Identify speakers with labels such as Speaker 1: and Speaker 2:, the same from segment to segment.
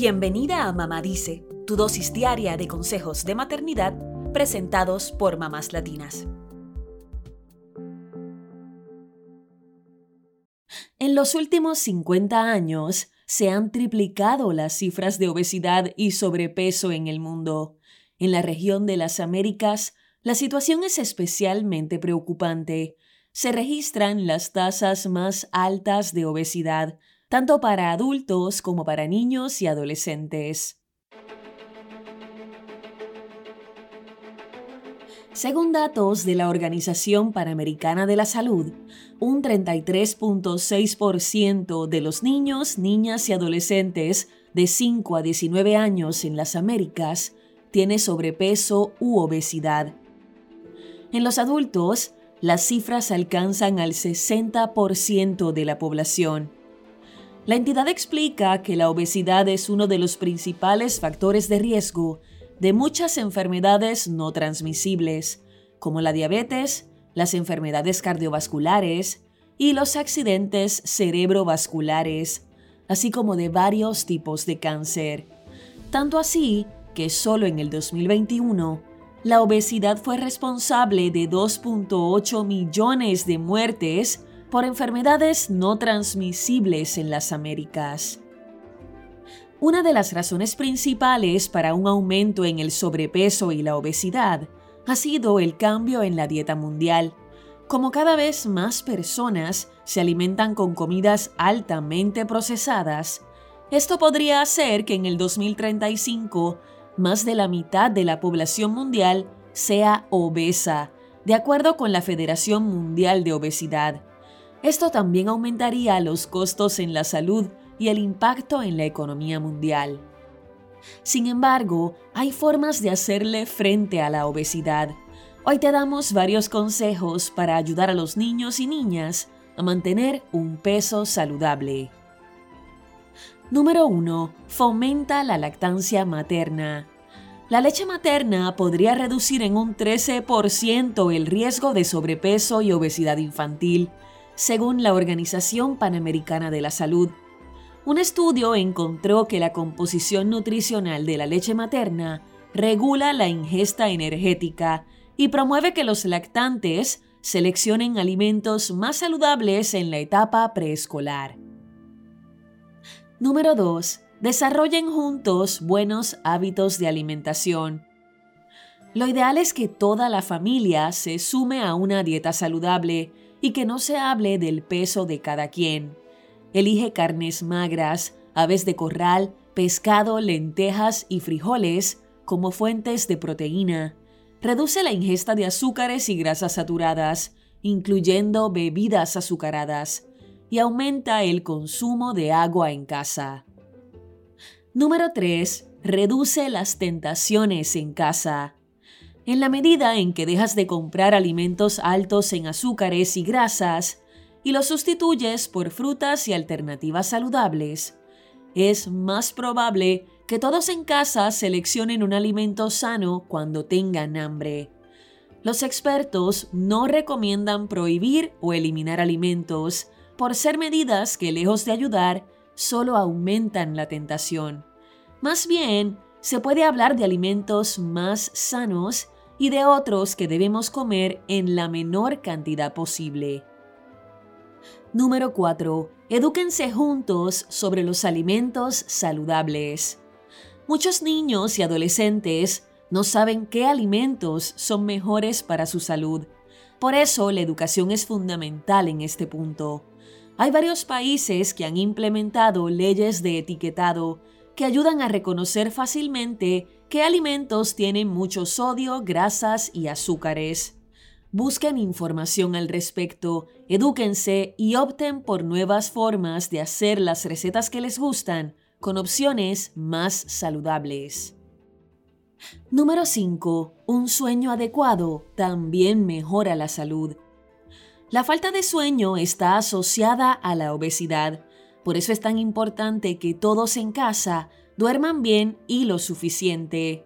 Speaker 1: Bienvenida a Mamá Dice, tu dosis diaria de consejos de maternidad presentados por mamás latinas. En los últimos 50 años se han triplicado las cifras de obesidad y sobrepeso en el mundo. En la región de las Américas, la situación es especialmente preocupante. Se registran las tasas más altas de obesidad, tanto para adultos como para niños y adolescentes. Según datos de la Organización Panamericana de la Salud, un 33.6% de los niños, niñas y adolescentes de 5 a 19 años en las Américas tiene sobrepeso u obesidad. En los adultos, las cifras alcanzan al 60% de la población. La entidad explica que la obesidad es uno de los principales factores de riesgo de muchas enfermedades no transmisibles, como la diabetes, las enfermedades cardiovasculares y los accidentes cerebrovasculares, así como de varios tipos de cáncer. Tanto así que solo en el 2021, la obesidad fue responsable de 2.8 millones de muertes por enfermedades no transmisibles en las Américas. Una de las razones principales para un aumento en el sobrepeso y la obesidad ha sido el cambio en la dieta mundial. Como cada vez más personas se alimentan con comidas altamente procesadas, esto podría hacer que en el 2035 más de la mitad de la población mundial sea obesa, de acuerdo con la Federación Mundial de Obesidad. Esto también aumentaría los costos en la salud y el impacto en la economía mundial. Sin embargo, hay formas de hacerle frente a la obesidad. Hoy te damos varios consejos para ayudar a los niños y niñas a mantener un peso saludable. Número 1. Fomenta la lactancia materna. La leche materna podría reducir en un 13% el riesgo de sobrepeso y obesidad infantil según la Organización Panamericana de la Salud. Un estudio encontró que la composición nutricional de la leche materna regula la ingesta energética y promueve que los lactantes seleccionen alimentos más saludables en la etapa preescolar. Número 2. Desarrollen juntos buenos hábitos de alimentación. Lo ideal es que toda la familia se sume a una dieta saludable y que no se hable del peso de cada quien. Elige carnes magras, aves de corral, pescado, lentejas y frijoles como fuentes de proteína. Reduce la ingesta de azúcares y grasas saturadas, incluyendo bebidas azucaradas, y aumenta el consumo de agua en casa. Número 3. Reduce las tentaciones en casa. En la medida en que dejas de comprar alimentos altos en azúcares y grasas y los sustituyes por frutas y alternativas saludables, es más probable que todos en casa seleccionen un alimento sano cuando tengan hambre. Los expertos no recomiendan prohibir o eliminar alimentos por ser medidas que lejos de ayudar, solo aumentan la tentación. Más bien, se puede hablar de alimentos más sanos y de otros que debemos comer en la menor cantidad posible. Número 4. Edúquense juntos sobre los alimentos saludables. Muchos niños y adolescentes no saben qué alimentos son mejores para su salud. Por eso la educación es fundamental en este punto. Hay varios países que han implementado leyes de etiquetado que ayudan a reconocer fácilmente qué alimentos tienen mucho sodio, grasas y azúcares. Busquen información al respecto, edúquense y opten por nuevas formas de hacer las recetas que les gustan con opciones más saludables. Número 5. Un sueño adecuado también mejora la salud. La falta de sueño está asociada a la obesidad. Por eso es tan importante que todos en casa duerman bien y lo suficiente.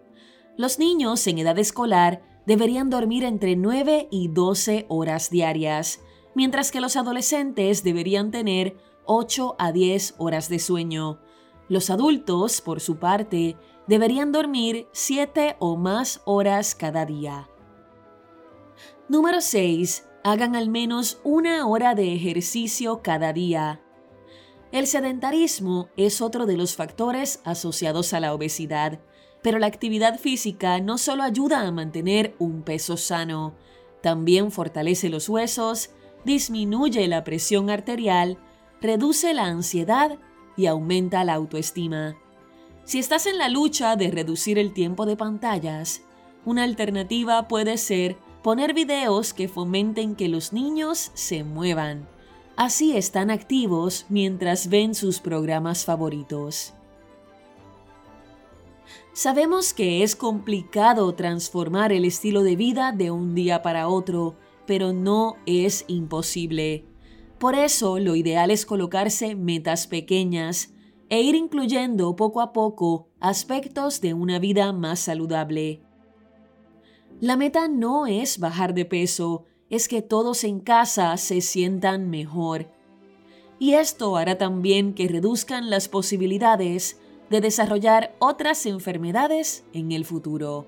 Speaker 1: Los niños en edad escolar deberían dormir entre 9 y 12 horas diarias, mientras que los adolescentes deberían tener 8 a 10 horas de sueño. Los adultos, por su parte, deberían dormir 7 o más horas cada día. Número 6. Hagan al menos una hora de ejercicio cada día. El sedentarismo es otro de los factores asociados a la obesidad, pero la actividad física no solo ayuda a mantener un peso sano, también fortalece los huesos, disminuye la presión arterial, reduce la ansiedad y aumenta la autoestima. Si estás en la lucha de reducir el tiempo de pantallas, una alternativa puede ser poner videos que fomenten que los niños se muevan. Así están activos mientras ven sus programas favoritos. Sabemos que es complicado transformar el estilo de vida de un día para otro, pero no es imposible. Por eso lo ideal es colocarse metas pequeñas e ir incluyendo poco a poco aspectos de una vida más saludable. La meta no es bajar de peso, es que todos en casa se sientan mejor. Y esto hará también que reduzcan las posibilidades de desarrollar otras enfermedades en el futuro.